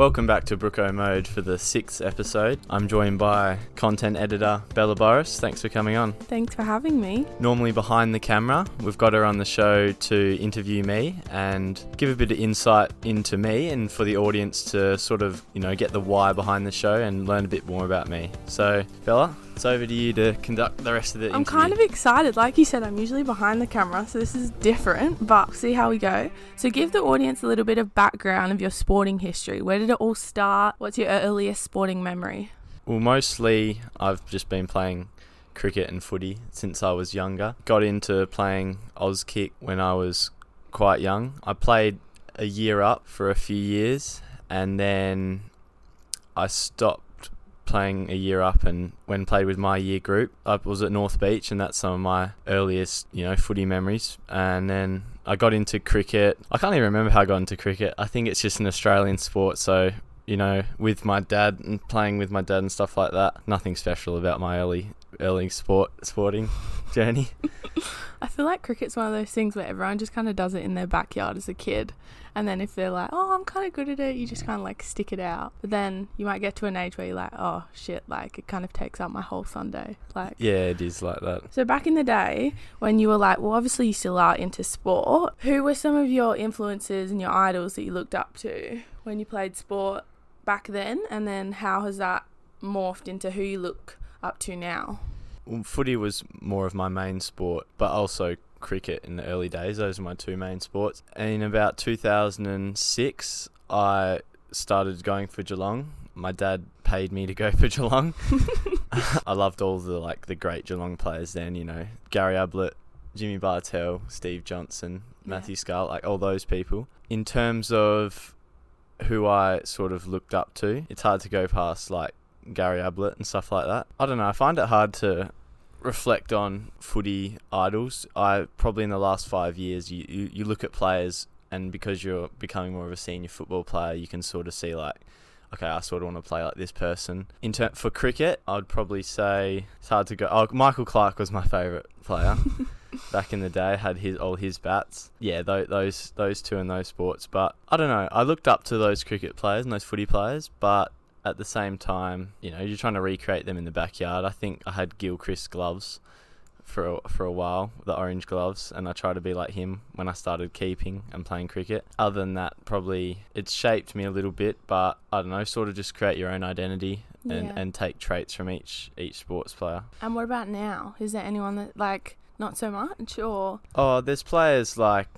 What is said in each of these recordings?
Welcome back to Brookomode for the sixth episode. I'm joined by content editor Bella Boros. Thanks for coming on. Thanks for having me. Normally behind the camera, we've got her on the show to interview me and give a bit of insight into me and for the audience to sort of, you know, get the why behind the show and learn a bit more about me. So, Bella, it's over to you to conduct the rest of the I'm interview. kind of excited. Like you said, I'm usually behind the camera, so this is different, but we'll see how we go. So, give the audience a little bit of background of your sporting history. Where did it all start? What's your earliest sporting memory? Well, mostly I've just been playing cricket and footy since I was younger. Got into playing Auskick when I was quite young. I played a year up for a few years and then I stopped playing a year up and when played with my year group I was at North Beach and that's some of my earliest you know footy memories. And then I got into cricket. I can't even remember how I got into cricket. I think it's just an Australian sport. So you know, with my dad and playing with my dad and stuff like that. Nothing special about my early early sport sporting journey. I feel like cricket's one of those things where everyone just kind of does it in their backyard as a kid. And then if they're like, oh, I'm kind of good at it, you just kind of like stick it out. But then you might get to an age where you're like, oh, shit, like it kind of takes up my whole Sunday. Like, Yeah, it is like that. So back in the day, when you were like, well, obviously you still are into sport. Who were some of your influences and your idols that you looked up to when you played sport back then? And then how has that morphed into who you look up to now? Well, footy was more of my main sport, but also cricket in the early days. Those are my two main sports. And in about 2006, I started going for Geelong. My dad paid me to go for Geelong. I loved all the like the great Geelong players then, you know, Gary Ablett, Jimmy Bartel, Steve Johnson, Matthew Scarlett, like all those people. In terms of who I sort of looked up to, it's hard to go past like Gary Ablett and stuff like that. I don't know. I find it hard to reflect on footy idols. I probably in the last five years, you, you, you look at players, and because you're becoming more of a senior football player, you can sort of see like, okay, I sort of want to play like this person. In ter- for cricket, I'd probably say it's hard to go. Oh, Michael Clarke was my favourite player. Back in the day, had his all his bats. Yeah, th- those those two in those sports. But I don't know. I looked up to those cricket players and those footy players, but at the same time, you know, you're trying to recreate them in the backyard. I think I had Gilchrist gloves for a, for a while, the orange gloves, and I tried to be like him when I started keeping and playing cricket. Other than that, probably it's shaped me a little bit, but I don't know, sort of just create your own identity and, Yeah. and take traits from each each sports player. And what about now? Is there anyone that like not so much or Oh, there's players like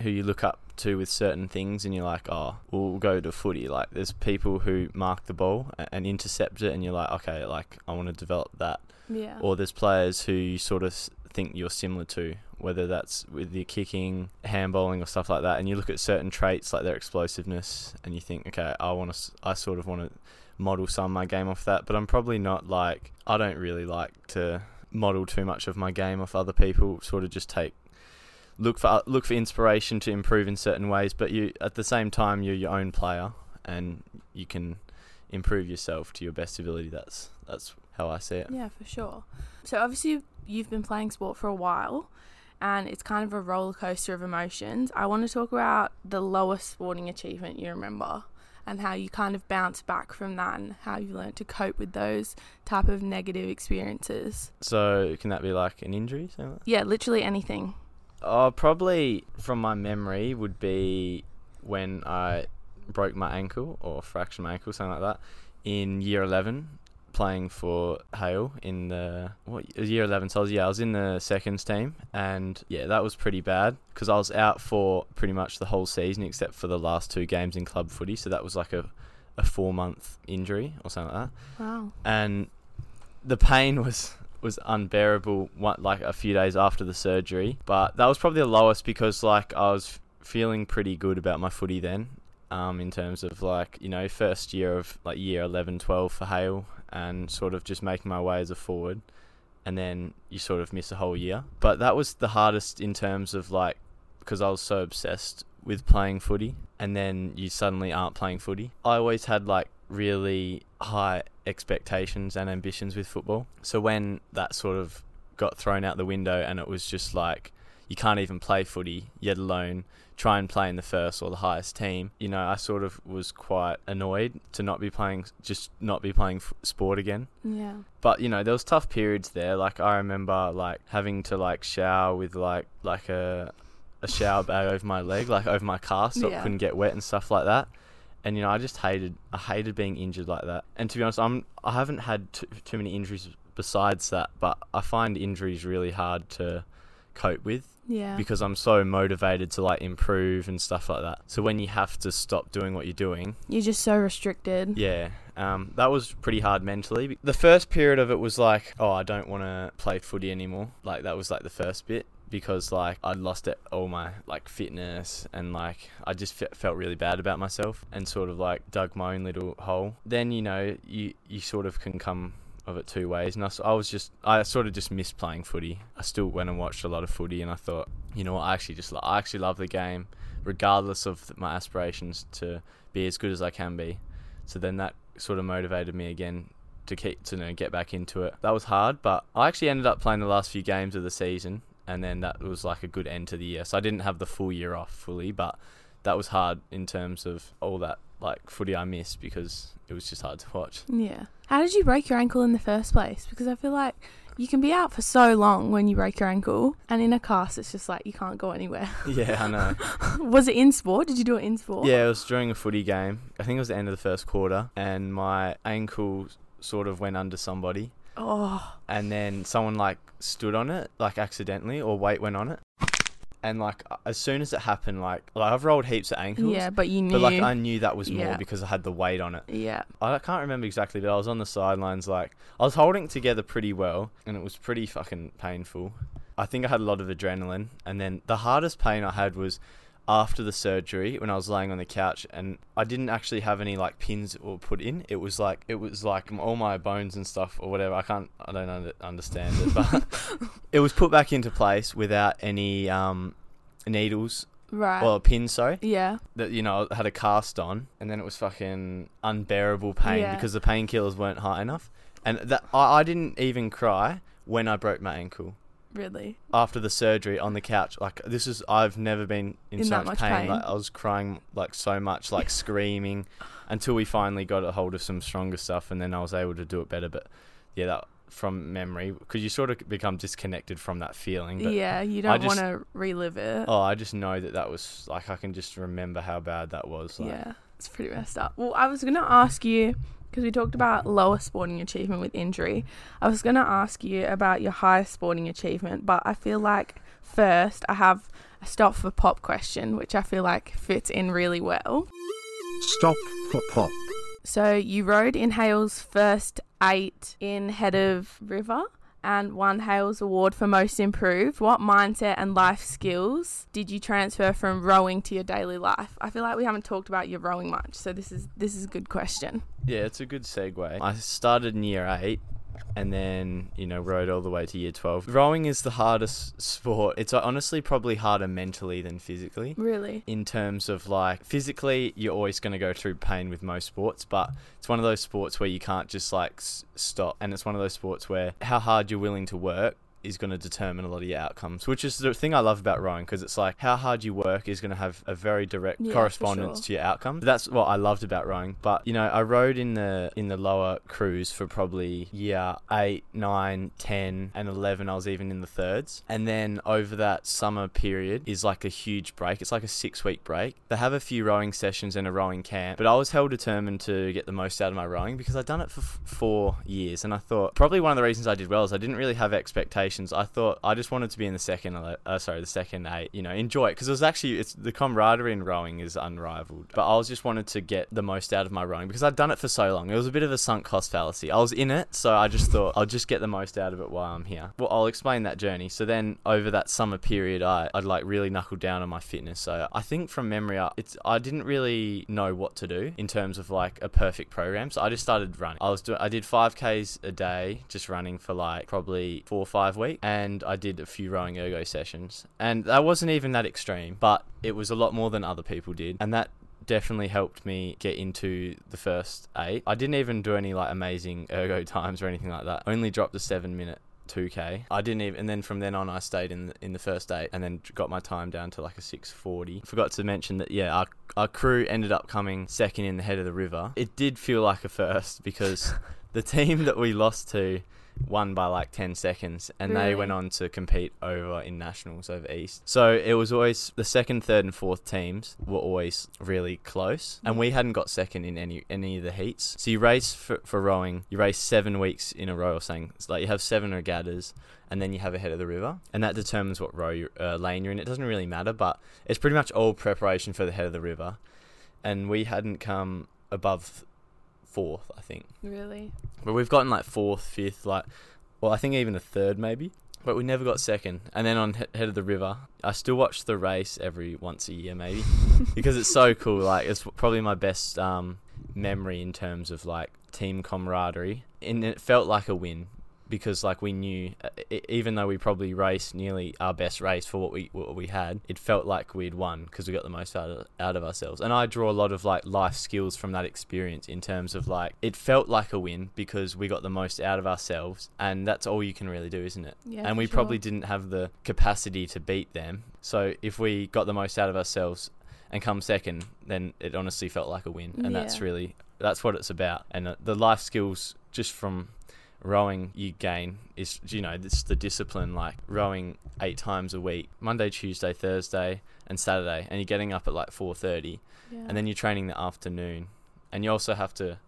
who you look up to with certain things, and you're like, oh, we'll go to footy. Like, there's people who mark the ball and intercept it, and you're like, okay, like I want to develop that. yeah. Or there's players who you sort of think you're similar to, whether that's with your kicking, handballing, or stuff like that. And you look at certain traits like their explosiveness, and you think, okay, I want to, I sort of want to model some of my game off that. But I'm probably not like, I don't really like to model too much of my game off other people. Sort of just take look for look for inspiration to improve in certain ways, but you at the same time you're your own player and you can improve yourself to your best ability. That's that's how I see it. Yeah, for sure. So obviously you've been playing sport for a while and it's kind of a roller coaster of emotions. I want to talk about the lowest sporting achievement you remember and how you kind of bounce back from that and how you learned to cope with those type of negative experiences. So can that be like an injury? Like yeah, literally anything. Oh, probably from my memory would be when I broke my ankle or fractured my ankle, something like that, in year eleven playing for Hale in the what year 11 so I was yeah I was in the seconds team and yeah that was pretty bad because I was out for pretty much the whole season except for the last two games in club footy so that was like a a 4 month injury or something like that. Wow. And the pain was was unbearable one, like a few days after the surgery but that was probably the lowest because like I was feeling pretty good about my footy then um, in terms of like you know first year of like year 11 12 for Hale and sort of just making my way as a forward and then you sort of miss a whole year. But that was the hardest in terms of like because I was so obsessed with playing footy and then you suddenly aren't playing footy. I always had like really high expectations and ambitions with football so when that sort of got thrown out the window and it was just like you can't even play footy, yet alone try and play in the first or the highest team. You know, I sort of was quite annoyed to not be playing, just not be playing f- sport again. Yeah. But you know, there was tough periods there. Like I remember, like having to like shower with like like a a shower bag over my leg, like over my cast, so yeah. it couldn't get wet and stuff like that. And you know, I just hated I hated being injured like that. And to be honest, I'm I haven't had too, too many injuries besides that, but I find injuries really hard to cope with yeah. Because I'm so motivated to like improve and stuff like that. So when you have to stop doing what you're doing, you're just so restricted. Yeah. Um, that was pretty hard mentally. The first period of it was like, oh, I don't want to play footy anymore. Like that was like the first bit because like I'd lost it, all my like fitness and like I just felt really bad about myself and sort of like dug my own little hole. Then you know you you sort of can come of it two ways. And I, I, was just, I sort of just missed playing footy. I still went and watched a lot of footy, and I thought, you know what, I actually just, I actually love the game, regardless of my aspirations to be as good as I can be. So then that sort of motivated me again to keep to you know, get back into it. That was hard, but I actually ended up playing the last few games of the season, and then that was like a good end to the year. So I didn't have the full year off fully, but that was hard in terms of all that like footy I missed because it was just hard to watch. Yeah. How did you break your ankle in the first place? Because I feel like you can be out for so long when you break your ankle, and in a cast, it's just like you can't go anywhere. Yeah, I know. was it in sport? Did you do it in sport? Yeah, it was during a footy game. I think it was the end of the first quarter, and my ankle sort of went under somebody. Oh. And then someone like stood on it, like accidentally, or weight went on it and like as soon as it happened, like, like I've rolled heaps of ankles. Yeah, but you knew. But like I knew that was yeah. more because I had the weight on it. Yeah. I can't remember exactly, but I was on the sidelines, like I was holding it together pretty well, and it was pretty fucking painful. I think I had a lot of adrenaline, and then the hardest pain I had was after the surgery when I was laying on the couch and I didn't actually have any like pins or put in. It was like it was like all my bones and stuff or whatever. I can't I don't under, understand it, but it was put back into place without any um, needles Right. Well, pins, sorry. Yeah. That you know had a cast on, and then it was fucking unbearable pain Yeah. because the painkillers weren't high enough, and that I, I didn't even cry when I broke my ankle Really. after the surgery on the couch. Like this is I've never been in, In so much much pain. pain? Like I was crying like so much, like screaming, until we finally got a hold of some stronger stuff, and then I was able to do it better. But yeah, that from memory because you sort of become disconnected from that feeling. But yeah, you don't want to relive it. Oh, I just know that that was like I can just remember how bad that was. Like, Yeah, it's pretty messed up. Well, I was going to ask you because we talked about lower sporting achievement with injury. I was going to ask you about your highest sporting achievement, but I feel like first I have a stop for pop question, which I feel like fits in really well. Stop for pop. So you rowed in Hale's first eight in Head of River and won Hale's award for most improved. What mindset and life skills did you transfer from rowing to your daily life? I feel like we haven't talked about your rowing much, so this is this is a good question. Yeah, it's a good segue. I started in year eight and then you know rowed all the way to year 12 rowing is the hardest sport. It's honestly probably harder mentally than physically. Really? in terms of like physically you're always going to go through pain with most sports but it's one of those sports where you can't just like s- stop and it's one of those sports where how hard you're willing to work is going to determine a lot of your outcomes which is the thing i love about rowing because it's like how hard you work is going to have a very direct Yeah, correspondence sure. to your outcomes. That's what i loved about rowing but you know i rowed in the in the lower crews for probably year 8 9 10 and 11 i was even in the thirds. And then over that summer period is like a huge break. It's like a six week break. They have a few rowing sessions and a rowing camp but i was hell determined to get the most out of my rowing because i'd done it for f- four years. And i thought probably one of the reasons i did well is i didn't really have expectations i thought i just wanted to be in the second uh, sorry the second eight you know enjoy it. Because it was actually it's the camaraderie in rowing is unrivaled. But i was just wanted to get the most out of my rowing because i'd done it for so long. It was a bit of a sunk cost fallacy. I was in it so i just thought i'll just get the most out of it while i'm here. Well i'll explain that journey. So then over that summer period i i'd like really knuckled down on my fitness. So i think from memory I- it's i didn't really know what to do in terms of like a perfect program. So i just started running. I was doing i did 5ks a day just running for like probably four or five weeks and i did a few rowing ergo sessions and that wasn't even that extreme but it was a lot more than other people did and that definitely helped me get into the first eight. I didn't even do any like amazing ergo times or anything like that. Only dropped a seven minute 2k. I didn't even, and then from then on, I stayed in the, in the first eight, and then got my time down to like a 640. Forgot to mention that yeah, our our crew ended up coming second in the head of the river. It did feel like a first because the team that we lost to won by like 10 seconds and they went on to compete over in nationals over east. So it was always the second third and fourth teams were always really close and we hadn't got second in any any of the heats. So you race for, for rowing you race seven weeks in a row or something. It's like you have seven regattas and then you have a head of the river and that determines what row you're, uh, lane you're in. It doesn't really matter but it's pretty much all preparation for the head of the river. And we hadn't come above fourth i think Really? but we've gotten like fourth, fifth, like, well, I think even a third maybe. But we never got second. And then on he- head of the river, I still watch the race every once a year maybe because it's so cool. Like it's probably my best um, memory in terms of like team camaraderie, and it felt like a win because like we knew uh, even though we probably raced nearly our best race for what we what we had it felt like we'd won because we got the most out of, out of ourselves. And I draw a lot of like life skills from that experience in terms of like it felt like a win because we got the most out of ourselves and that's all you can really do isn't it? Yeah, and we sure. probably didn't have the capacity to beat them. So if we got the most out of ourselves and come second then it honestly felt like a win and that's really that's what it's about. And uh, the life skills just from rowing you gain is you know this the discipline like rowing eight times a week monday tuesday thursday and saturday and you're getting up at like 4.30 Yeah. and then you're training the afternoon and you also have to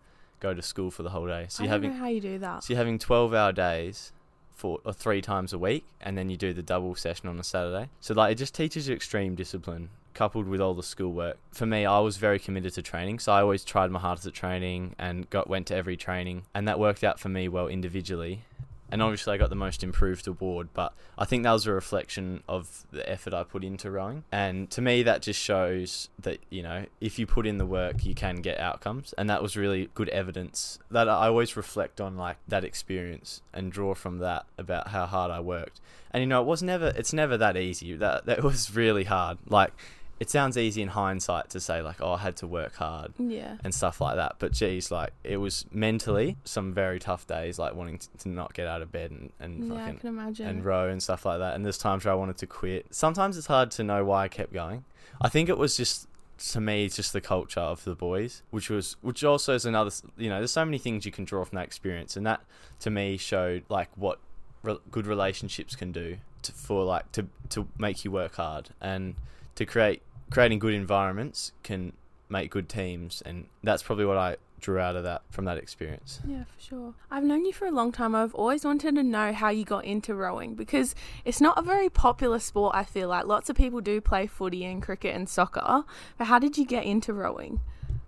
go to school for the whole day so I you're having know how you do that. so you're having 12 hour days for or three times a week and then you do the double session on a saturday. So like it just teaches you extreme discipline coupled with all the schoolwork. For me i was very committed to training so i always tried my hardest at training and got went to every training and that worked out for me well individually and obviously I got the most improved award, but I think that was a reflection of the effort I put into rowing. And to me, that just shows that, you know, if you put in the work, you can get outcomes. And that was really good evidence that I always reflect on, like, that experience and draw from that about how hard I worked. And, you know, it was never, it's never that easy. That, that was really hard. Like, it sounds easy in hindsight to say, like, oh, I had to work hard yeah. and stuff like that. But geez, like it was mentally some very tough days, like wanting to, to not get out of bed and, and Yeah, I can imagine. and row and stuff like that. And there's times where I wanted to quit. Sometimes it's hard to know why I kept going. I think it was just to me, it's just the culture of the boys, which was which also is another. You know, there's so many things you can draw from that experience, and that to me showed like what re- good relationships can do to, for like to to make you work hard and to create creating good environments can make good teams, and that's probably what I drew out of that from that experience. Yeah, for sure. I've known you for a long time. I've always wanted to know how you got into rowing because it's not a very popular sport, I feel like. Lots of people do play footy and cricket and soccer. But how did you get into rowing?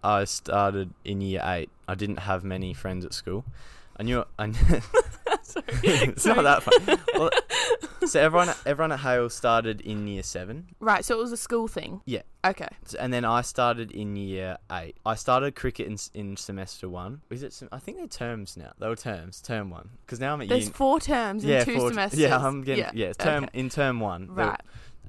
I started in year eight. I didn't have many friends at school. I knew I, it's not that fun. Well, so everyone, everyone at Hale started in year seven. Right, so it was a school thing. Yeah. Okay. So- And then I started in year eight. I started cricket in, in semester one. Is it? sem- I think they're terms now. They were terms, term one. Because now I'm at There's uni. four terms in two four- semesters. Yeah, I'm getting yeah. Yeah, term okay. in term one. Right.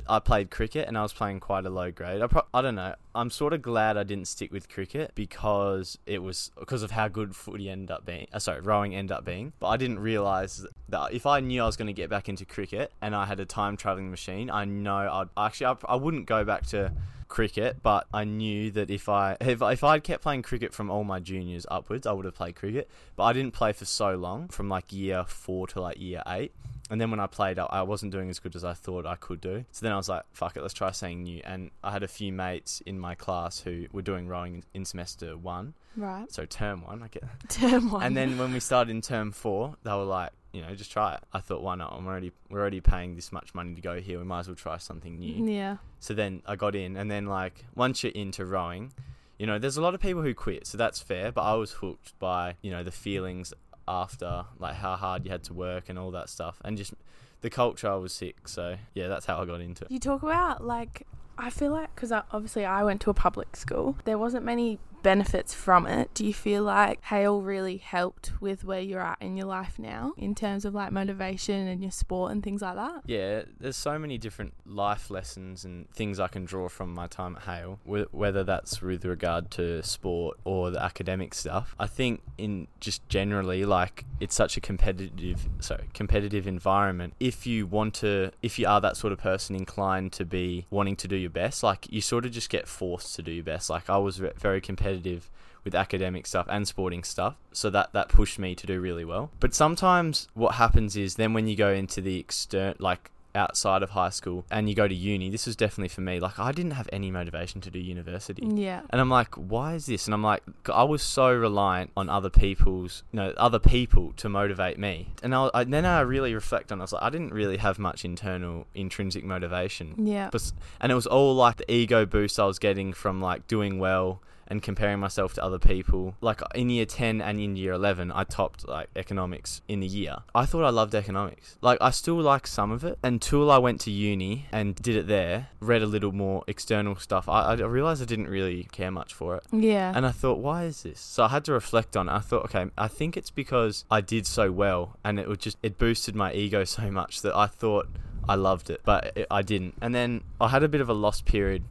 I played cricket and I was playing quite a low grade. I, pro- I don't know. I'm sort of glad I didn't stick with cricket because it was because of how good footy ended up being. Uh, sorry, rowing ended up being. But I didn't realize that if I knew I was going to get back into cricket and I had a time traveling machine, I know I'd actually I, I wouldn't go back to cricket, but I knew that if I if, if I'd kept playing cricket from all my juniors upwards, I would have played cricket. But I didn't play for so long, from like year four to like year eight. And then when I played, I- wasn't doing as good as I thought I could do. So then I was like, fuck it, let's try something new. And I had a few mates in my class who were doing rowing in- in semester one, Right. so term one, I get. Term one. And then when we started in term four, they were like, you know, just try it. I thought, why not? I'm already we're already paying this much money to go here. We might as well try something new. Yeah. So then I got in, and then like once you're into rowing, you know, there's a lot of people who quit, so that's fair. But I was hooked by you know the feelings after, like how hard you had to work and all that stuff, and just the culture. I was sick, so yeah, that's how I got into it. You talk about like I feel like because obviously I went to a public school, there wasn't many benefits from it. Do you feel like Hale really helped with where you're at in your life now in terms of like motivation and your sport and things like that? Yeah, there's so many different life lessons and things I can draw from my time at Hale, whether that's with regard to sport or the academic stuff. I think in just generally, like it's such a competitive, sorry, competitive environment. If you want to, if you are that sort of person inclined to be wanting to do your best, like you sort of just get forced to do your best. Like I was ve- very competitive with academic stuff and sporting stuff so that that pushed me to do really well but sometimes what happens is then when you go into the extern like outside of high school and you go to uni this was definitely for me like i didn't have any motivation to do university Yeah. and I'm like, why is this? And I'm like, I was so reliant on other people's, you know, other people to motivate me. And I, I, then I really reflect on, it, I was like, I didn't really have much internal, intrinsic motivation. Yeah. But, and it was all like the ego boost I was getting from like doing well and comparing myself to other people. Like in year 10 and in year 11, I topped like economics in the year. I thought I loved economics. Like I still like some of it until I went to uni and did it there, read a little more external stuff. I, I realized I didn't really care much for it. Yeah. And I thought, why is this? So I had to reflect on it. I thought, okay, I think it's because I did so well and it would just, it boosted my ego so much that I thought I loved it, but it, I didn't. And then I had a bit of a lost period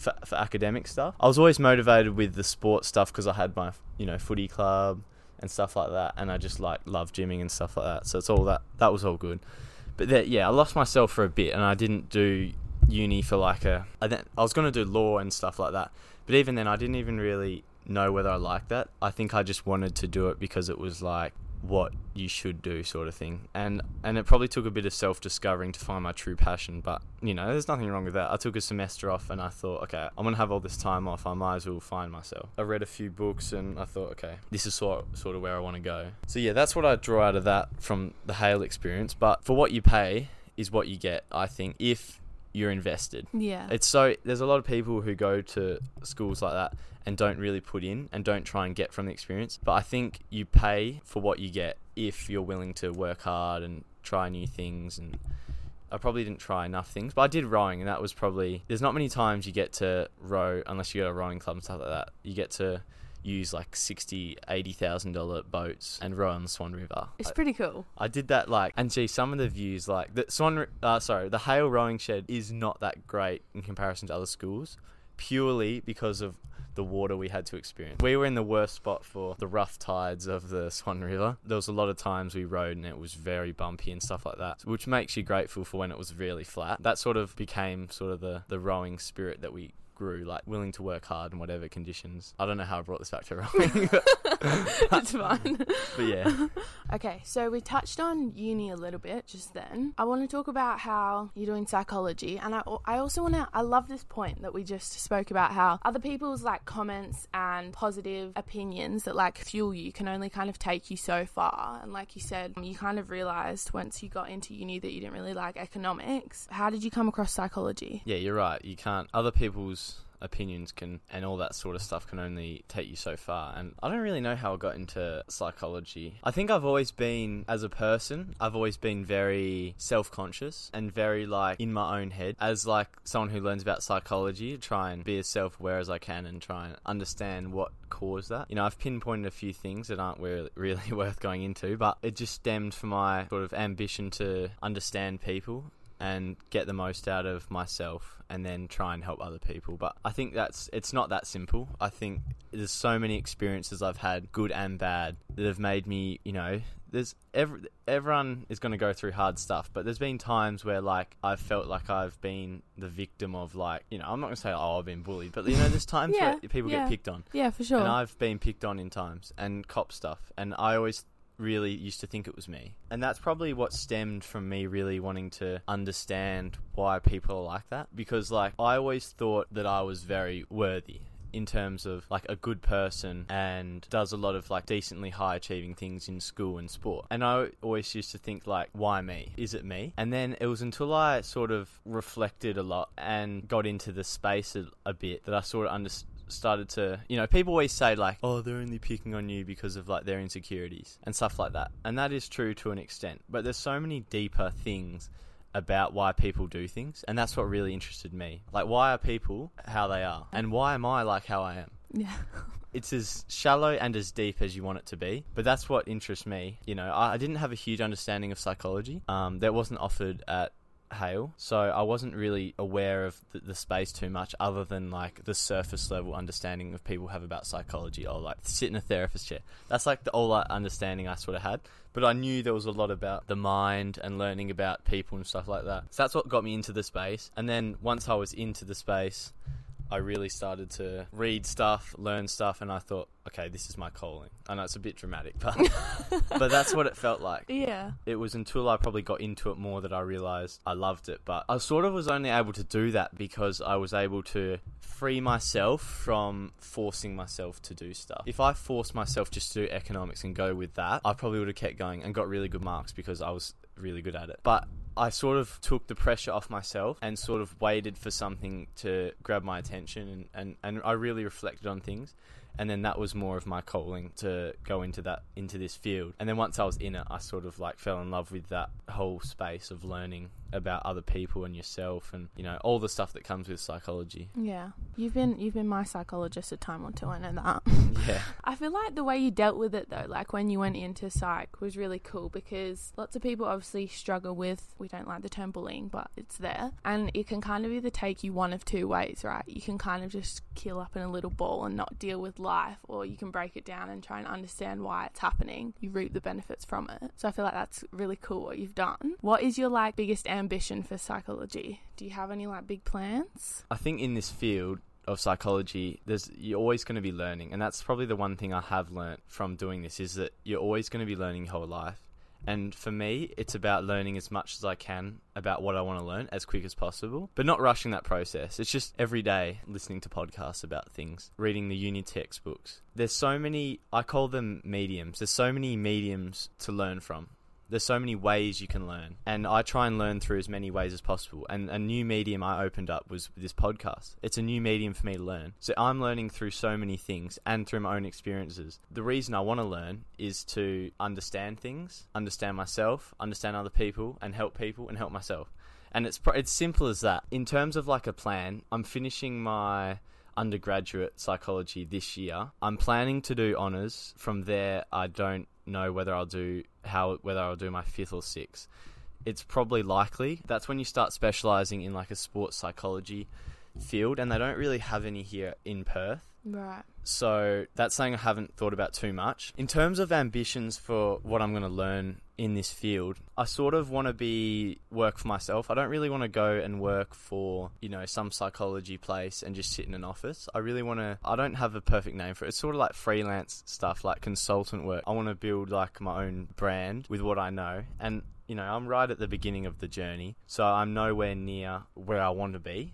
for, for academic stuff. I was always motivated with the sports stuff because I had my, you know, footy club and stuff like that. And I just like love gymming and stuff like that. So it's all that, that was all good. But that, yeah, I lost myself for a bit and I didn't do uni for like a, I, then, I was going to do law and stuff like that. But even then, I didn't even really know whether I liked that. I think I just wanted to do it because it was like what you should do sort of thing. And and it probably took a bit of self-discovering to find my true passion but you know there's nothing wrong with that. I took a semester off and i thought okay i'm gonna have all this time off. I might as well find myself. I read a few books and i thought okay this is sort, sort of where i want to go. So yeah that's what i draw out of that from the hale experience. But for what you pay is what you get i think if you're invested yeah. it's so there's a lot of people who go to schools like that and don't really put in and don't try and get from the experience. But I think you pay for what you get if you're willing to work hard and try new things and I probably didn't try enough things, but I did rowing, and that was probably. There's not many times you get to row unless you go to a rowing club and stuff like that. You get to use like sixty, eighty thousand dollar boats and row on the Swan River. It's I- pretty cool. I did that like, and gee, some of the views like the Swan, uh, sorry, the Hale rowing shed is not that great in comparison to other schools, purely because of the water we had to experience. We were in the worst spot for the rough tides of the Swan River. There was a lot of times we rowed and it was very bumpy and stuff like that, which makes you grateful for when it was really flat. That sort of became sort of the the rowing spirit that we grew, like willing to work hard in whatever conditions. I don't know how I brought this back to rowing, it's fine. but yeah. Okay, so we touched on uni a little bit just then. I want to talk about how you're doing psychology, and I, I also want to. I love this point that we just spoke about how other people's like comments and positive opinions that like fuel you can only kind of take you so far. And like you said, you kind of realized once you got into uni that you didn't really like economics. How did you come across psychology? Yeah, you're right. You can't. Other people's opinions can and all that sort of stuff can only take you so far. And I don't really know how I got into psychology. I think I've always been, as a person, I've always been very self conscious and very like in my own head. As like someone who learns about psychology, try and be as self aware as I can and try and understand what caused that. You know, I've pinpointed a few things that aren't really, really worth going into, but it just stemmed from my sort of ambition to understand people and get the most out of myself and then try and help other people. But I think that's it's not that simple. I think there's so many experiences I've had, good and bad, that have made me, you know, there's every, everyone is going to go through hard stuff, but there's been times where like I've felt like I've been the victim of like, you know, I'm not going to say oh I've been bullied, but you know there's times Yeah, where people yeah. get picked on. Yeah, for sure. And I've been picked on in times and cop stuff. And I always really used to think it was me. And that's probably what stemmed from me really wanting to understand why people are like that. Because, like, I always thought that I was very worthy. In terms of like a good person and does a lot of like decently high achieving things in school and sport. And I always used to think like, why me? Is it me? And then it was until I sort of reflected a lot and got into the space a, a bit that I sort of understood started to you know people always say like oh they're only picking on you because of like their insecurities and stuff like that and that is true to an extent but there's so many deeper things about why people do things and that's what really interested me like why are people how they are and why am i like how i am yeah. it's as shallow and as deep as you want it to be. But that's what interests me. You know, I, I didn't have a huge understanding of psychology. Um, that wasn't offered at Hale, so I wasn't really aware of the, the space too much, other than like the surface level understanding of people have about psychology, or like sit in a therapist chair. That's like the all understanding I sort of had. But I knew there was a lot about the mind and learning about people and stuff like that. So that's what got me into the space. And then once I was into the space, I really started to read stuff, learn stuff, and I thought, okay, this is my calling. I know it's a bit dramatic, but but that's what it felt like. Yeah. It was until I probably got into it more that I realized I loved it. But I sort of was only able to do that because I was able to free myself from forcing myself to do stuff. If I forced myself just to do economics and go with that, I probably would have kept going and got really good marks because I was really good at it. But I sort of took the pressure off myself and sort of waited for something to grab my attention and, and, and I really reflected on things. And then that was more of my calling to go into that into this field. And then once i was in it i sort of like fell in love with that whole space of learning about other people and yourself and you know all the stuff that comes with psychology Yeah. You've been you've been my psychologist a time or two, I know that. yeah I feel like the way you dealt with it though, like when you went into psych was really cool because lots of people obviously struggle with we don't like the term bullying, but it's there. And it can kind of either take you one of two ways, right? You can kind of just kill up in a little ball and not deal with life, or you can break it down and try and understand why it's happening. You reap the benefits from it. So I feel like that's really cool what you've done. What is your like biggest ambition for psychology? Do you have any like big plans? i think in this field of psychology there's you're always going to be learning and that's probably the one thing i have learnt from doing this is that you're always going to be learning your whole life. And for me it's about learning as much as i can about what i want to learn as quick as possible but not rushing that process. It's just every day listening to podcasts about things reading the uni textbooks. There's so many i call them mediums. There's so many mediums to learn from there's so many ways you can learn. And i try and learn through as many ways as possible. And a new medium i opened up was this podcast. It's a new medium for me to learn. So i'm learning through so many things and through my own experiences. The reason i want to learn is to understand things understand myself understand other people and help people and help myself. And it's it's simple as that. In terms of like a plan i'm finishing my undergraduate psychology this year. I'm planning to do honors. From there, I don't know whether I'll do how whether I'll do my fifth or sixth. It's probably likely. That's when you start specializing in like a sports psychology field, and they don't really have any here in Perth. Right. So that's something I haven't thought about too much. In terms of ambitions for what I'm going to learn in this field, I sort of want to be work for myself. I don't really want to go and work for, you know, some psychology place and just sit in an office. I really want to I don't have a perfect name for it. It's sort of like freelance stuff, like consultant work. I want to build like my own brand with what I know and you know, I'm right at the beginning of the journey, so I'm nowhere near where I want to be,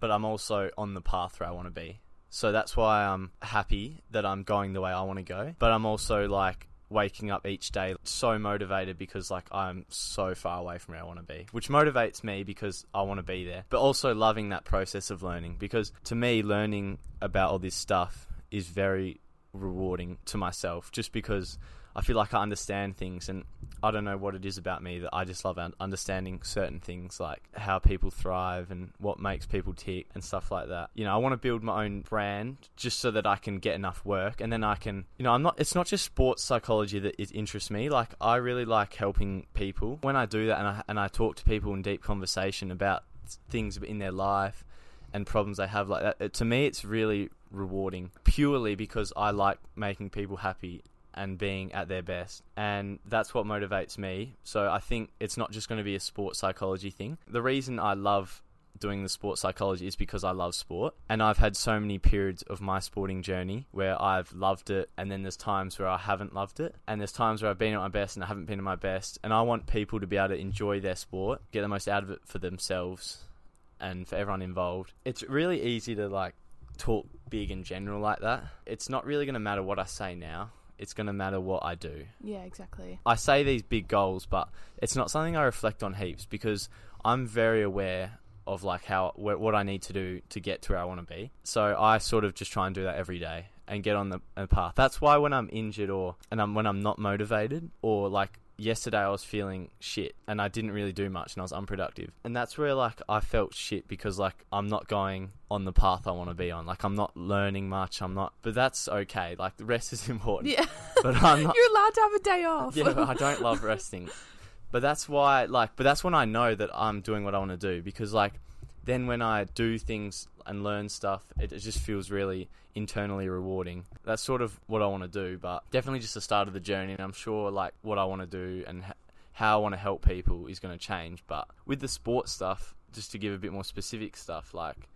but I'm also on the path where I want to be. So that's why I'm happy that I'm going the way I want to go. But I'm also like, waking up each day so motivated because like I'm so far away from where I want to be, which motivates me because I want to be there, but also loving that process of learning because to me learning about all this stuff is very rewarding to myself just because I feel like I understand things, and I don't know what it is about me that I just love understanding certain things, like how people thrive and what makes people tick and stuff like that. You know, I want to build my own brand just so that I can get enough work, and then I can, you know, I'm not. It's not just sports psychology that it interests me. Like I really like helping people. When I do that, and I and I talk to people in deep conversation about things in their life and problems they have like that. It, to me, it's really rewarding purely because I like making people happy and being at their best. And that's what motivates me. So I think it's not just going to be a sports psychology thing. The reason I love doing the sports psychology is because I love sport. And I've had so many periods of my sporting journey where I've loved it, and then there's times where I haven't loved it, and there's times where I've been at my best and I haven't been at my best. And I want people to be able to enjoy their sport, get the most out of it for themselves and for everyone involved. It's really easy to like talk big in general like that. It's not really going to matter what I say now it's going to matter what I do. Yeah, exactly. I say these big goals, but it's not something I reflect on heaps because I'm very aware of like how what I need to do to get to where I want to be. So I sort of just try and do that every day and get on the, path. That's why when I'm injured or and I'm when I'm not motivated or like yesterday I was feeling shit and I didn't really do much and I was unproductive. And that's where like I felt shit because like I'm not going on the path I want to be on. Like I'm not learning much. I'm not but that's okay. Like the rest is important. Yeah. But I'm not You're allowed to have a day off. Yeah, but I don't love resting. But that's why like but that's when I know that I'm doing what I want to do because like then when I do things and learn stuff, it, it, just feels really internally rewarding. That's sort of what I want to do, but definitely just the start of the journey. And I'm sure like what I want to do and how I want to help people is going to change. But with the sports stuff, just to give a bit more specific stuff, like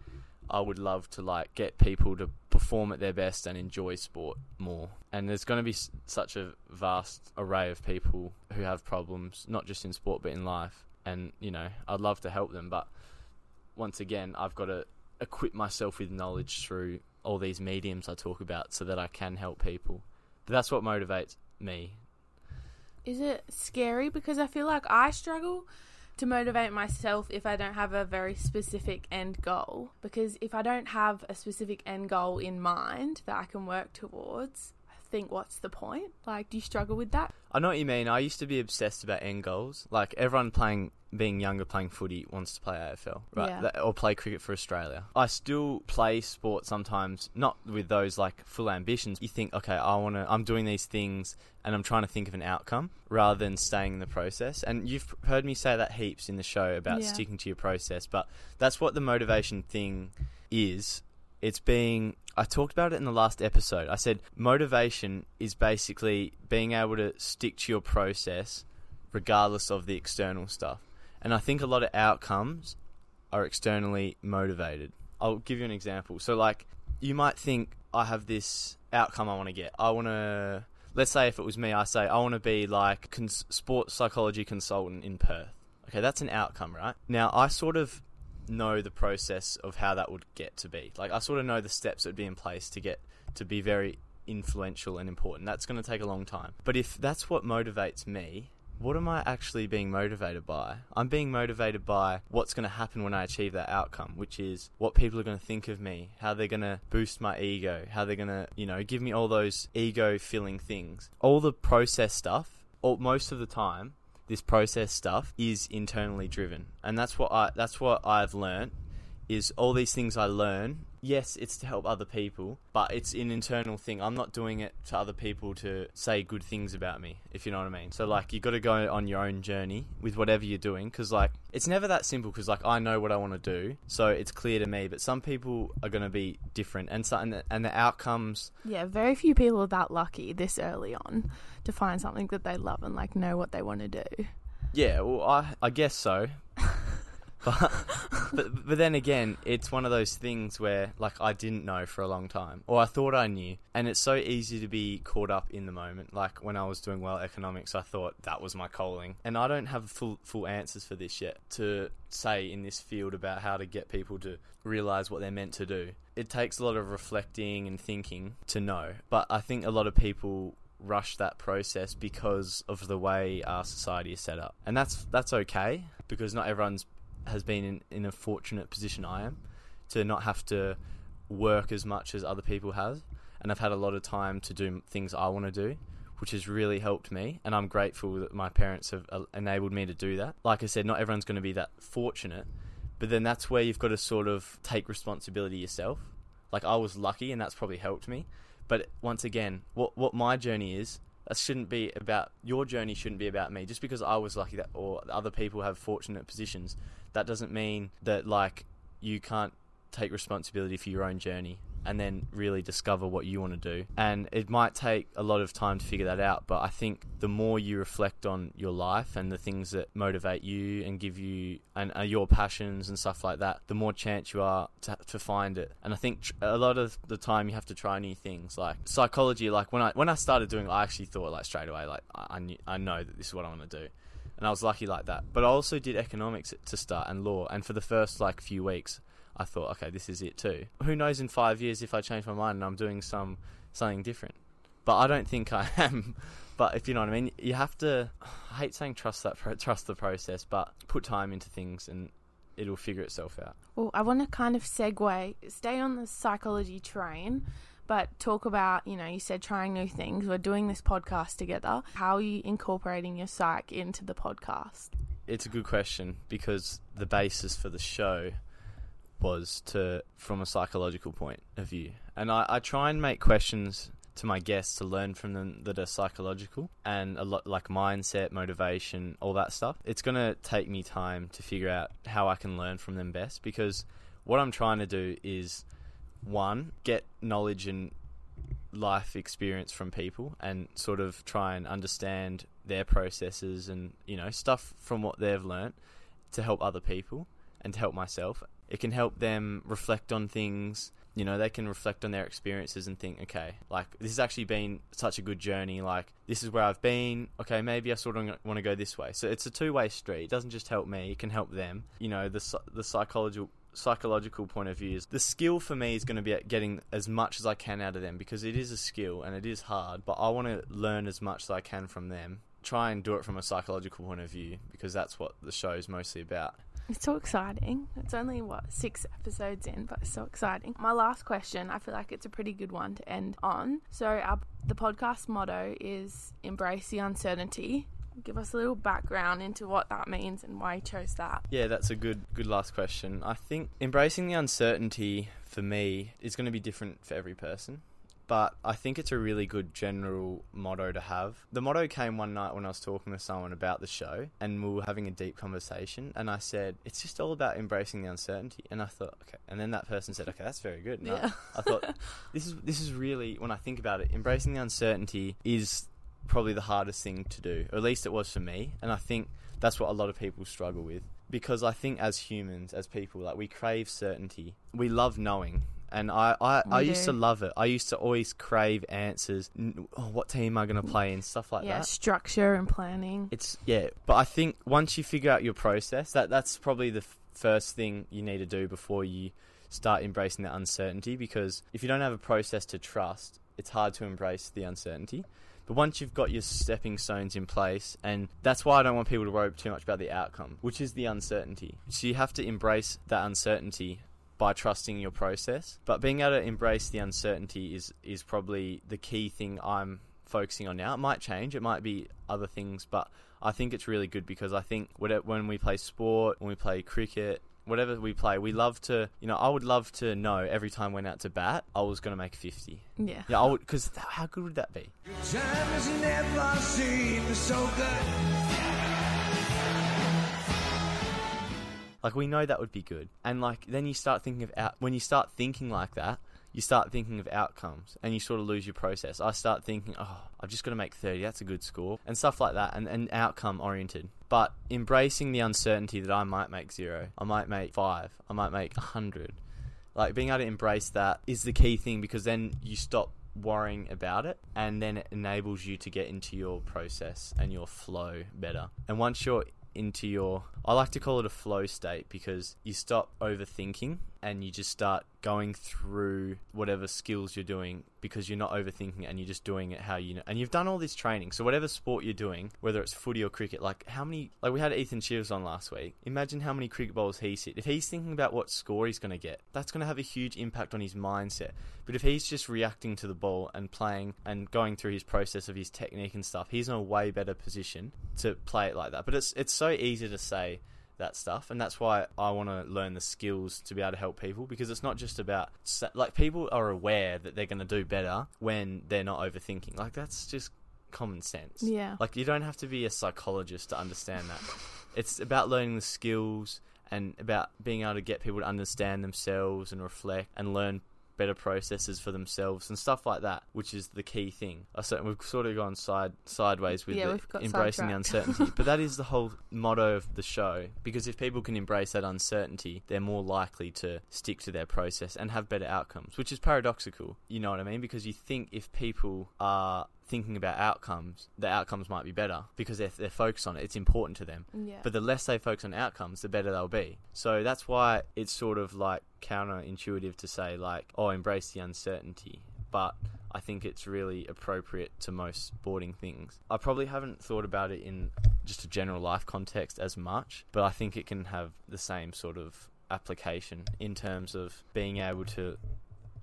I would love to like get people to perform at their best and enjoy sport more. And there's going to be s- such a vast array of people who have problems, not just in sport but in life. And you know, I'd love to help them, but once again, I've got to equip myself with knowledge through all these mediums I talk about so that I can help people. But that's what motivates me. Is it scary? Because I feel like I struggle to motivate myself if I don't have a very specific end goal. Because if I don't have a specific end goal in mind that I can work towards, I think what's the point? Like, do you struggle with that? I know what you mean. I used to be obsessed about end goals. Like everyone playing being younger playing footy wants to play AFL, right? Yeah. That- or play cricket for Australia. I still play sport sometimes, not with those like full ambitions. You think, okay, I want to, I'm doing these things and I'm trying to think of an outcome rather than staying in the process. And you've heard me say that heaps in the show about Yeah. sticking to your process, but that's what the motivation thing is. It's being, I talked about it in the last episode. I said motivation is basically being able to stick to your process regardless of the external stuff. And I think a lot of outcomes are externally motivated. I'll give you an example. So, like, you might think, I have this outcome I want to get. I want to, let's say if it was me, I say, I want to be like cons- sports psychology consultant in Perth. Okay, that's an outcome, right? Now, I sort of know the process of how that would get to be. Like, I sort of know the steps that would be in place to get to be very influential and important. That's going to take a long time. But if that's what motivates me, what am I actually being motivated by? I'm being motivated by what's going to happen when I achieve that outcome, which is what people are going to think of me, how they're going to boost my ego, how they're going to, you know, give me all those ego filling things. All the process stuff, or most of the time, this process stuff is internally driven. And that's what I that's what I've learned is all these things I learn. Yes, it's to help other people, but it's an internal thing. I'm not doing it to other people to say good things about me, if you know what I mean. So like you got to go on your own journey with whatever you're doing cuz like it's never that simple cuz like I know what I want to do, so it's clear to me, but some people are going to be different and so, and the, and the outcomes Yeah, very few people are that lucky this early on to find something that they love and like know what they want to do. Yeah, well, I I guess so. But, but then again, it's one of those things where like I didn't know for a long time, or I thought I knew, and it's so easy to be caught up in the moment. Like when I was doing well economics, I thought that was my calling, and I don't have full full answers for this yet to say in this field about how to get people to realize what they're meant to do. It takes a lot of reflecting and thinking to know, but I think a lot of people rush that process because of the way our society is set up, and that's that's okay because not everyone's has been in, in a fortunate position I am to not have to work as much as other people have, and I've had a lot of time to do things I want to do which has really helped me. And I'm grateful that my parents have uh, enabled me to do that. Like I said, not everyone's going to be that fortunate, but then that's where you've got to sort of take responsibility yourself. Like I was lucky, and that's probably helped me. But once again, what what my journey is, that shouldn't be about your journey. Shouldn't be about me. Just because I was lucky that, or other people have fortunate positions, that doesn't mean that like you can't take responsibility for your own journey and then really discover what you want to do. And it might take a lot of time to figure that out, but I think the more you reflect on your life and the things that motivate you and give you and are your passions and stuff like that, the more chance you are to, to find it. And I think tr- a lot of the time you have to try new things, like psychology. Like when I when I started doing, I actually thought like straight away, like I I, knew, I know that this is what I want to do and I was lucky like that. But I also did economics to start and law, and for the first like few weeks, I thought, okay, this is it too. Who knows in five years if I change my mind and I'm doing some something different. But I don't think I am. But if you know what I mean, you have to. I hate saying trust that pro- trust the process, but put time into things and it'll figure itself out. Well, I want to kind of segue, stay on the psychology train, but talk about, you know, you said trying new things. We're doing this podcast together. How are you incorporating your psych into the podcast? It's a good question because the basis for the show was to from a psychological point of view. And I, I try and make questions to my guests to learn from them that are psychological and a lot like mindset, motivation, all that stuff. It's going to take me time to figure out how I can learn from them best because what I'm trying to do is one, get knowledge and life experience from people and sort of try and understand their processes and, you know, stuff from what they've learnt to help other people and to help myself. It can help them reflect on things. You know, they can reflect on their experiences and think, okay, like this has actually been such a good journey. Like this is where I've been. Okay, maybe I sort of want to go this way. So it's a two-way street. It doesn't just help me; it can help them. You know, the the psychological psychological point of view is the skill for me is going to be at getting as much as I can out of them because it is a skill and it is hard, but I want to learn as much as I can from them. Try and do it from a psychological point of view because that's what the show is mostly about. It's so exciting. It's only what six episodes in, but it's so exciting. My last question, I feel like it's a pretty good one to end on. So, our, the podcast motto is "Embrace the uncertainty." Give us a little background into what that means and why you chose that. Yeah, that's a good good last question. I think embracing the uncertainty for me is going to be different for every person but I think it's a really good general motto to have. The motto came one night when I was talking to someone about the show, and we were having a deep conversation, and I said, It's just all about embracing the uncertainty. And I thought, okay. And then that person said, Okay, that's very good. And yeah. I, I thought, this is, this is really, when I think about it, embracing the uncertainty is probably the hardest thing to do, or at least it was for me. And I think that's what a lot of people struggle with. Because I think as humans, as people, like we crave certainty. We love knowing and I, I, I used to love it. I used to always crave answers. Oh, what team am I going to play and stuff like yeah, that. Yeah, structure and planning. It's yeah, but I think once you figure out your process, that that's probably the f- first thing you need to do before you start embracing the uncertainty. Because if you don't have a process to trust, it's hard to embrace the uncertainty. But once you've got your stepping stones in place, and that's why I don't want people to worry too much about the outcome, which is the uncertainty. So you have to embrace that uncertainty by trusting your process. But being able to embrace the uncertainty is is probably the key thing I'm focusing on now. It might change, it might be other things, but I think it's really good because I think when we play sport, when we play cricket, whatever we play, we love to, you know, I would love to know every time I went out to bat, I was going to make 50. Yeah. Yeah, I would, because how good would that be? Like we know that would be good, and like then you start thinking of out when you start thinking like that, you start thinking of outcomes, and you sort of lose your process. I start thinking, oh, I've just got to make thirty. That's a good score, and stuff like that, and, and outcome oriented. But embracing the uncertainty that I might make zero, I might make five, I might make a hundred. Like being able to embrace that is the key thing because then you stop worrying about it and then it enables you to get into your process and your flow better. And once you're into your I like to call it a flow state because you stop overthinking and you just start going through whatever skills you're doing because you're not overthinking and you're just doing it how you know. And you've done all this training. So whatever sport you're doing, whether it's footy or cricket, like how many, like we had Ethan Shields on last week. Imagine how many cricket balls he's hit. If he's thinking about what score he's going to get, that's going to have a huge impact on his mindset. But if he's just reacting to the ball and playing and going through his process of his technique and stuff, he's in a way better position to play it like that. But it's it's so easy to say that stuff and that's why I want to learn the skills to be able to help people because it's not just about like people are aware that they're going to do better when they're not overthinking. Like that's just common sense. Yeah. like you don't have to be a psychologist to understand that. It's about learning the skills and about being able to get people to understand themselves and reflect and learn better processes for themselves and stuff like that, which is the key thing. I said we've sort of gone side sideways with Yeah, the embracing the uncertainty, but that is the whole motto of the show. Because if people can embrace that uncertainty, they're more likely to stick to their process and have better outcomes, which is paradoxical. You know what I mean? Because you think if people are thinking about outcomes, the outcomes might be better because they're, they're focused on it. It's important to them. Yeah. But the less they focus on outcomes, the better they'll be. So that's why it's sort of like counterintuitive to say like, oh, embrace the uncertainty. But I think it's really appropriate to most sporting things. I probably haven't thought about it in just a general life context as much, but I think it can have the same sort of application in terms of being able to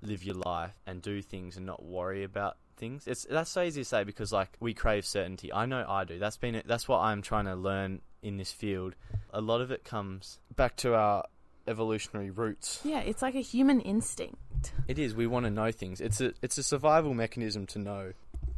live your life and do things and not worry about things. It's that's so easy to say because like we crave certainty. I know I do. That's been that's what I'm trying to learn in this field. A lot of it comes back to our evolutionary roots. yeah, it's like a human instinct. It is. We want to know things. It's a it's a survival mechanism to know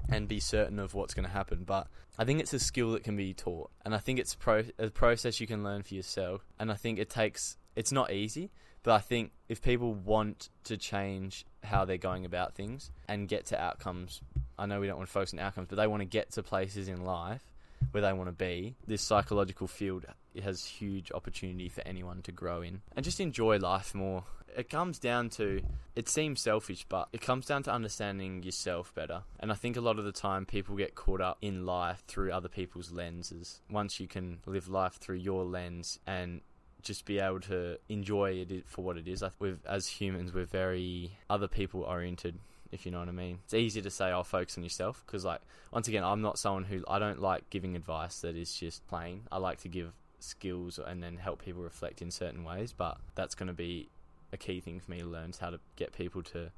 and be certain of what's going to happen. But I think it's a skill that can be taught, and I think it's pro- a process you can learn for yourself. And I think it takes. It's not easy, but I think if people want to change how they're going about things and get to outcomes, I know we don't want to focus on outcomes, but they want to get to places in life where they want to be. This psychological field has huge opportunity for anyone to grow in and just enjoy life more. It comes down to it seems selfish, but it comes down to understanding yourself better. And I think a lot of the time people get caught up in life through other people's lenses. Once you can live life through your lens and just be able to enjoy it for what it is. I We've, as humans, we're very other people oriented, if you know what I mean. It's easy to say, "I'll focus on yourself," because, like, once again, I'm not someone who I don't like giving advice that is just plain. I like to give skills and then help people reflect in certain ways. But that's going to be a key thing for me to learn is how to get people to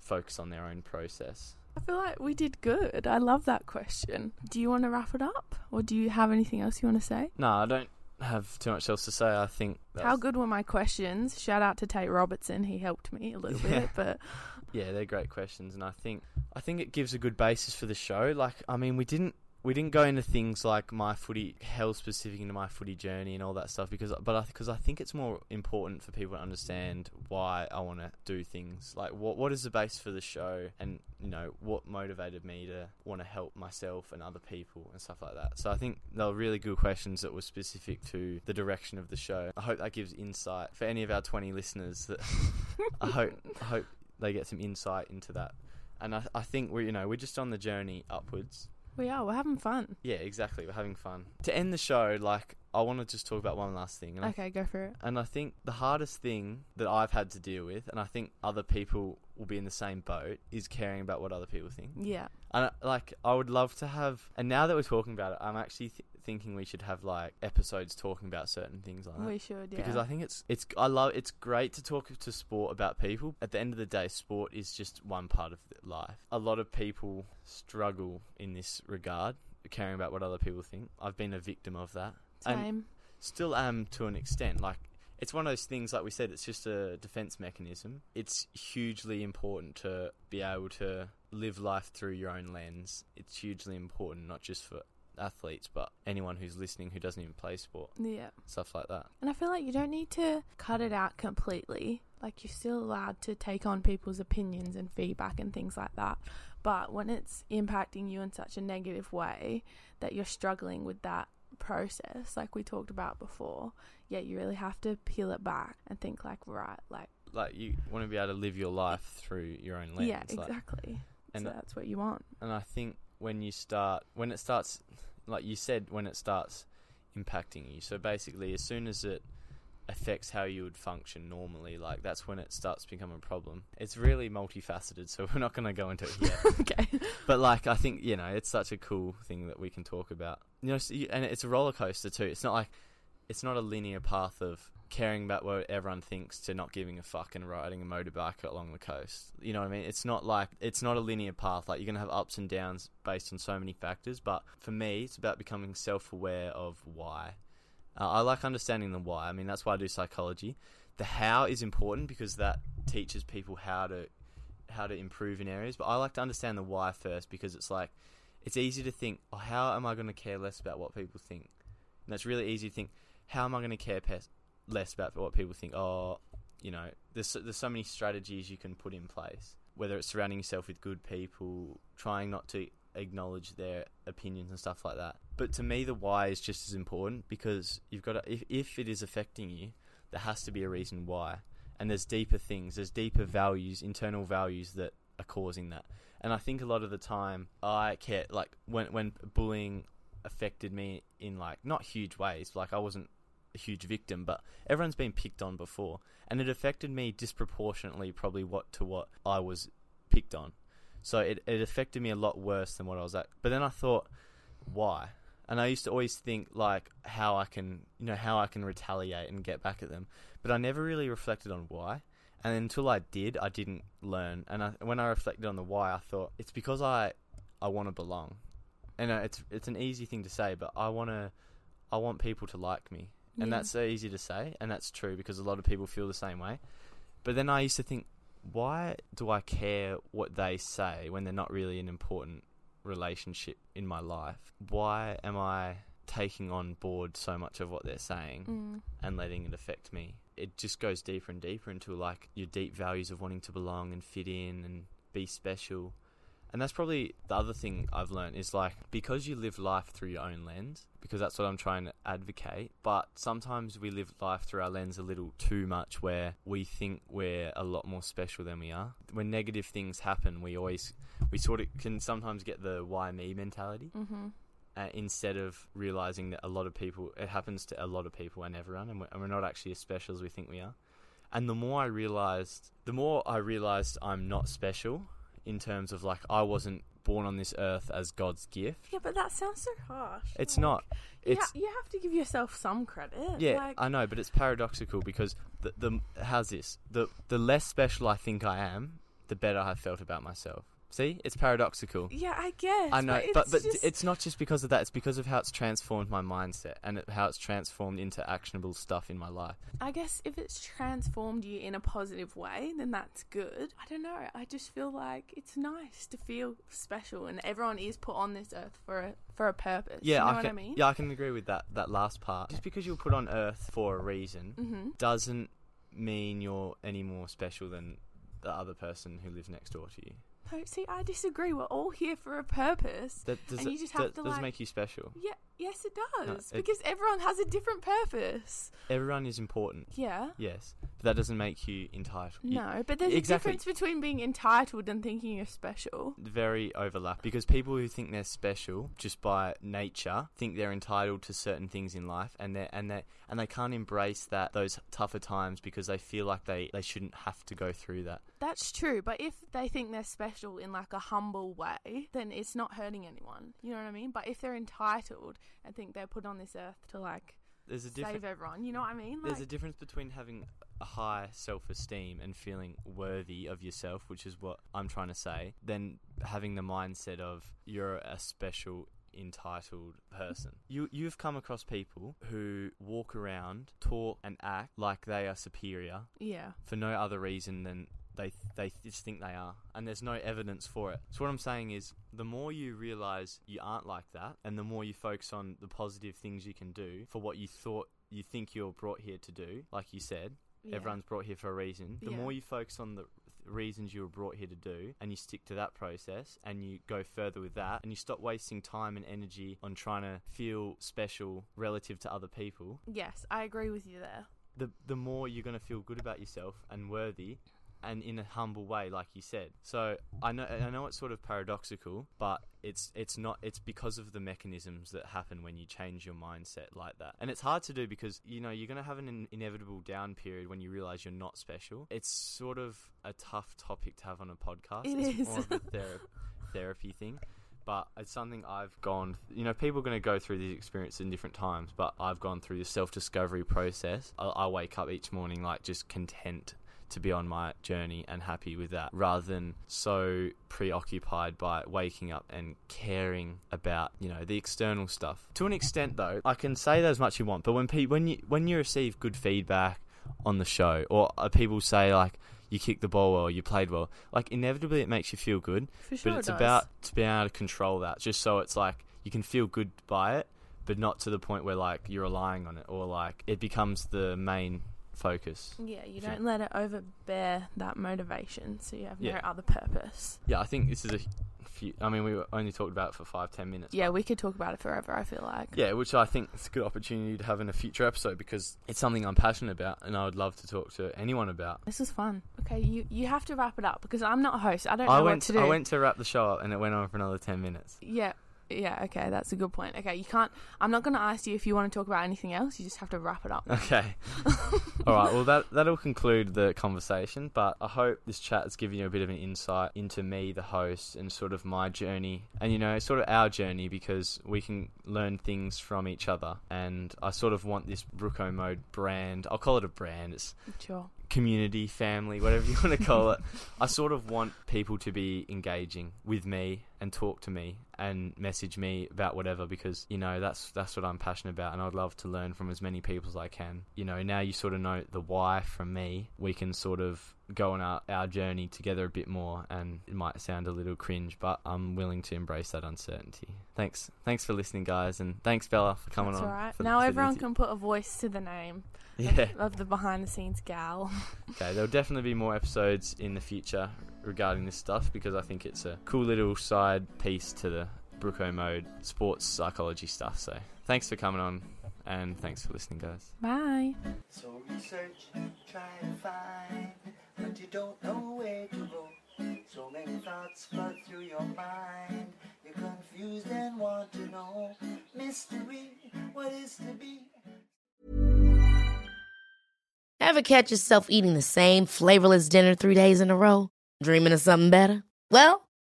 focus on their own process. I feel like we did good. I love that question. Do you want to wrap it up, or do you have anything else you want to say? No, I don't have too much else to say. I think How good were my questions? Shout out to Tate Robertson. He helped me a little Yeah. bit, but Yeah, they're great questions, and I think I think it gives a good basis for the show. Like, I mean, we didn't we didn't go into things like my footy, hell specific into my footy journey and all that stuff because, but I because I think it's more important for people to understand why I want to do things. Like, what what is the base for the show, and you know what motivated me to want to help myself and other people and stuff like that. So I think they were really good questions that were specific to the direction of the show. I hope that gives insight for any of our twenty listeners. That I hope I hope they get some insight into that. And I, I think we're you know we're just on the journey upwards. We are. We're having fun. Yeah, exactly. We're having fun. To end the show, like I want to just talk about one last thing. And Okay, go for it. and I think the hardest thing that I've had to deal with, and I think other people will be in the same boat, is caring about what other people think. Yeah. And I- like, I would love to have. And now that we're talking about it, I'm actually th- thinking we should have like episodes talking about certain things like that. We should, yeah. Because I think it's it's I love it's great to talk to sport about people. At the end of the day, sport is just one part of life. A lot of people struggle in this regard, caring about what other people think. I've been a victim of that. Same. still am to an extent. Like it's one of those things, like we said, it's just a defense mechanism. It's hugely important to be able to live life through your own lens. It's hugely important, not just for athletes, but anyone who's listening who doesn't even play sport, Yeah. stuff like that. And I feel like you don't need to cut it out completely. Like you're still allowed to take on people's opinions and feedback and things like that. But when it's impacting you in such a negative way that you're struggling with that process, like we talked about before, yeah, you really have to peel it back and think like, right, like, Like you want to be able to live your life through your own lens. yeah, like- exactly. and- so that's what you want. and I think when you start, when it starts, like you said, when it starts impacting you. So basically, as soon as it affects how you would function normally. Like that's when it starts to become a problem. It's really multifaceted, so we're not going to go into it yet. okay. but like I think you know it's such a cool thing that we can talk about. You know, so you, and it's a roller coaster too. It's not like it's not a linear path of caring about what everyone thinks to not giving a fuck and riding a motorbike along the coast. You know what I mean? It's not like it's not a linear path. Like you're gonna have ups and downs based on so many factors. But for me, it's about becoming self-aware of why. Uh, I like understanding the why. I mean, that's why I do psychology. The how is important because that teaches people how to how to improve in areas. But I like to understand the why first because it's like it's easy to think, oh, how am I going to care less about what people think? And that's really easy to think. How am I going to care pe- less about what people think? Oh, you know, there's there's so many strategies you can put in place. Whether it's surrounding yourself with good people, trying not to acknowledge their opinions and stuff like that. But to me, the why is just as important because you've got to, if if it is affecting you, there has to be a reason why. And there's deeper things, there's deeper values, internal values that are causing that. And I think a lot of the time, I care like when when bullying affected me in like not huge ways. Like I wasn't a huge victim, but everyone's been picked on before, and it affected me disproportionately, probably what to what I was picked on. So it it affected me a lot worse than what I was at. But then I thought, why? And I used to always think like how I can, you know, how I can retaliate and get back at them. But I never really reflected on why. And until I did, I didn't learn. And I, when I reflected on the why, I thought it's because I I want to belong. And uh, it's it's an easy thing to say, but I want to I want people to like me. And Yeah. that's so easy to say, and that's true because a lot of people feel the same way. But then I used to think, why do I care what they say when they're not really an important relationship in my life? Why am I taking on board so much of what they're saying Mm. and letting it affect me? It just goes deeper and deeper into like your deep values of wanting to belong and fit in and be special. And that's probably the other thing I've learned is like because you live life through your own lens, because that's what I'm trying to advocate. But sometimes we live life through our lens a little too much, where we think we're a lot more special than we are. When negative things happen, we always we sort of can sometimes get the why me mentality. Mhm. Uh, instead of realizing that a lot of people, it happens to a lot of people and everyone, and we're, and we're not actually as special as we think we are. And the more I realized, the more I realized I'm not special in terms of like I wasn't born on this earth as God's gift. Yeah, but that sounds so harsh. It's Like, not. You, ha- you have to give yourself some credit. yeah, like, I know, but it's paradoxical because the the how's this? The the less special I think I am, the better I felt about myself. See, it's paradoxical. yeah, I guess. I know, but but it's, but just, it's not just because of that. It's because of how it's transformed my mindset and it, how it's transformed into actionable stuff in my life. I guess if it's transformed you in a positive way, then that's good. I don't know. I just feel like it's nice to feel special, and everyone is put on this earth for a for a purpose. Yeah, you know I what can, I mean. Yeah, I can agree with that. That last part. Just because you're put on Earth for a reason Mhm. doesn't mean you're any more special than the other person who lives next door to you. See, I disagree. We're all here for a purpose. That does and you just have that to does like. make you special. yeah, yes, it does it- because everyone has a different purpose. Everyone is important. Yeah. Yes, but that doesn't make you entitled. You- No, but there's exactly. a difference between being entitled and thinking you're special. very overlap because people who think they're special just by nature think they're entitled to certain things in life and they and they and they can't embrace that those tougher times because they feel like they, they shouldn't have to go through that. That's true, but if they think they're special in like a humble way, then it's not hurting anyone. You know what I mean? But if they're entitled and think they're put on this earth to like There's a save everyone, you know what I mean? there's a difference between having a high self-esteem and feeling worthy of yourself, which is what I'm trying to say, than having the mindset of you're a special entitled person. You you've come across people who walk around, talk and act like they are superior yeah. for no other reason than they they just think they are, and there's no evidence for it. So what I'm saying is, the more you realize you aren't like that, and the more you focus on the positive things you can do for what you thought you think you're brought here to do, like you said. Yeah. Everyone's brought here for a reason. The Yeah. more you focus on the th- reasons you were brought here to do, and you stick to that process, and you go further with that, and you stop wasting time and energy on trying to feel special relative to other people, Yes, I agree with you there. the the more you're going to feel good about yourself and worthy and in a humble way, like you said. So I know I know it's sort of paradoxical, but it's it's not it's because of the mechanisms that happen when you change your mindset like that. And it's hard to do because you know you're going to have an in- inevitable down period when you realize you're not special. It's sort of a tough topic to have on a podcast. It it's is. more of a thera- therapy thing. But it's something I've gone, you know, people are going to go through these experiences in different times, but I've gone through the self discovery process. I, I wake up each morning like just content to be on my journey and happy with that rather than so preoccupied by waking up and caring about you know the external stuff. To an extent though i can say that as much as you want but when pe- when you when you receive good feedback on the show or uh, people say like you kicked the ball well you played well like inevitably it makes you feel good For sure but it's it about to be able to control that just so it's like you can feel good by it but not to the point where like you're relying on it or like it becomes the main focus Yeah, you don't let it overbear that motivation, so you have Yeah. no other purpose. Yeah, I think this is a few. I mean, we were only talked about it for five, ten minutes. Yeah, we could talk about it forever. I feel like. Yeah, which I think is a good opportunity to have in a future episode because it's something I'm passionate about and I would love to talk to anyone about. This was fun. Okay, you you have to wrap it up because I'm not a host. I don't know I what went. to do. I went to wrap the show up and it went on for another ten minutes. Yeah. Yeah, okay, that's a good point. Okay, you can't I'm not gonna ask you if you want to talk about anything else, you just have to wrap it up. Okay. All right. Well, that that'll conclude the conversation. But I hope this chat has given you a bit of an insight into me, the host, and sort of my journey, and you know, sort of our journey because we can learn things from each other. And I sort of want this Brookomode brand. I'll call it a brand. It's Sure. community, family, whatever you want to call it. I sort of want people to be engaging with me and talk to me and message me about whatever because you know that's that's what I'm passionate about and I'd love to learn from as many people as I can. You know, now you sort of know the why from me. We can sort of go on our, our journey together a bit more and it might sound a little cringe, but I'm willing to embrace that uncertainty. Thanks. Thanks for listening guys and thanks Bella for coming That's on. alright. for- Now for everyone can put a voice to the name Yeah. of the behind the scenes gal. Okay, there'll definitely be more episodes in the future regarding this stuff because I think it's a cool little side piece to the Brookomode sports psychology stuff. So thanks for coming on and thanks for listening, guys. Bye. So research, try to find, but you don't know where to go. So many thoughts flood through your mind. You're confused and want to know mystery. What is to be? Ever catch yourself eating the same flavorless dinner three days in a row? Dreaming of something better? Well,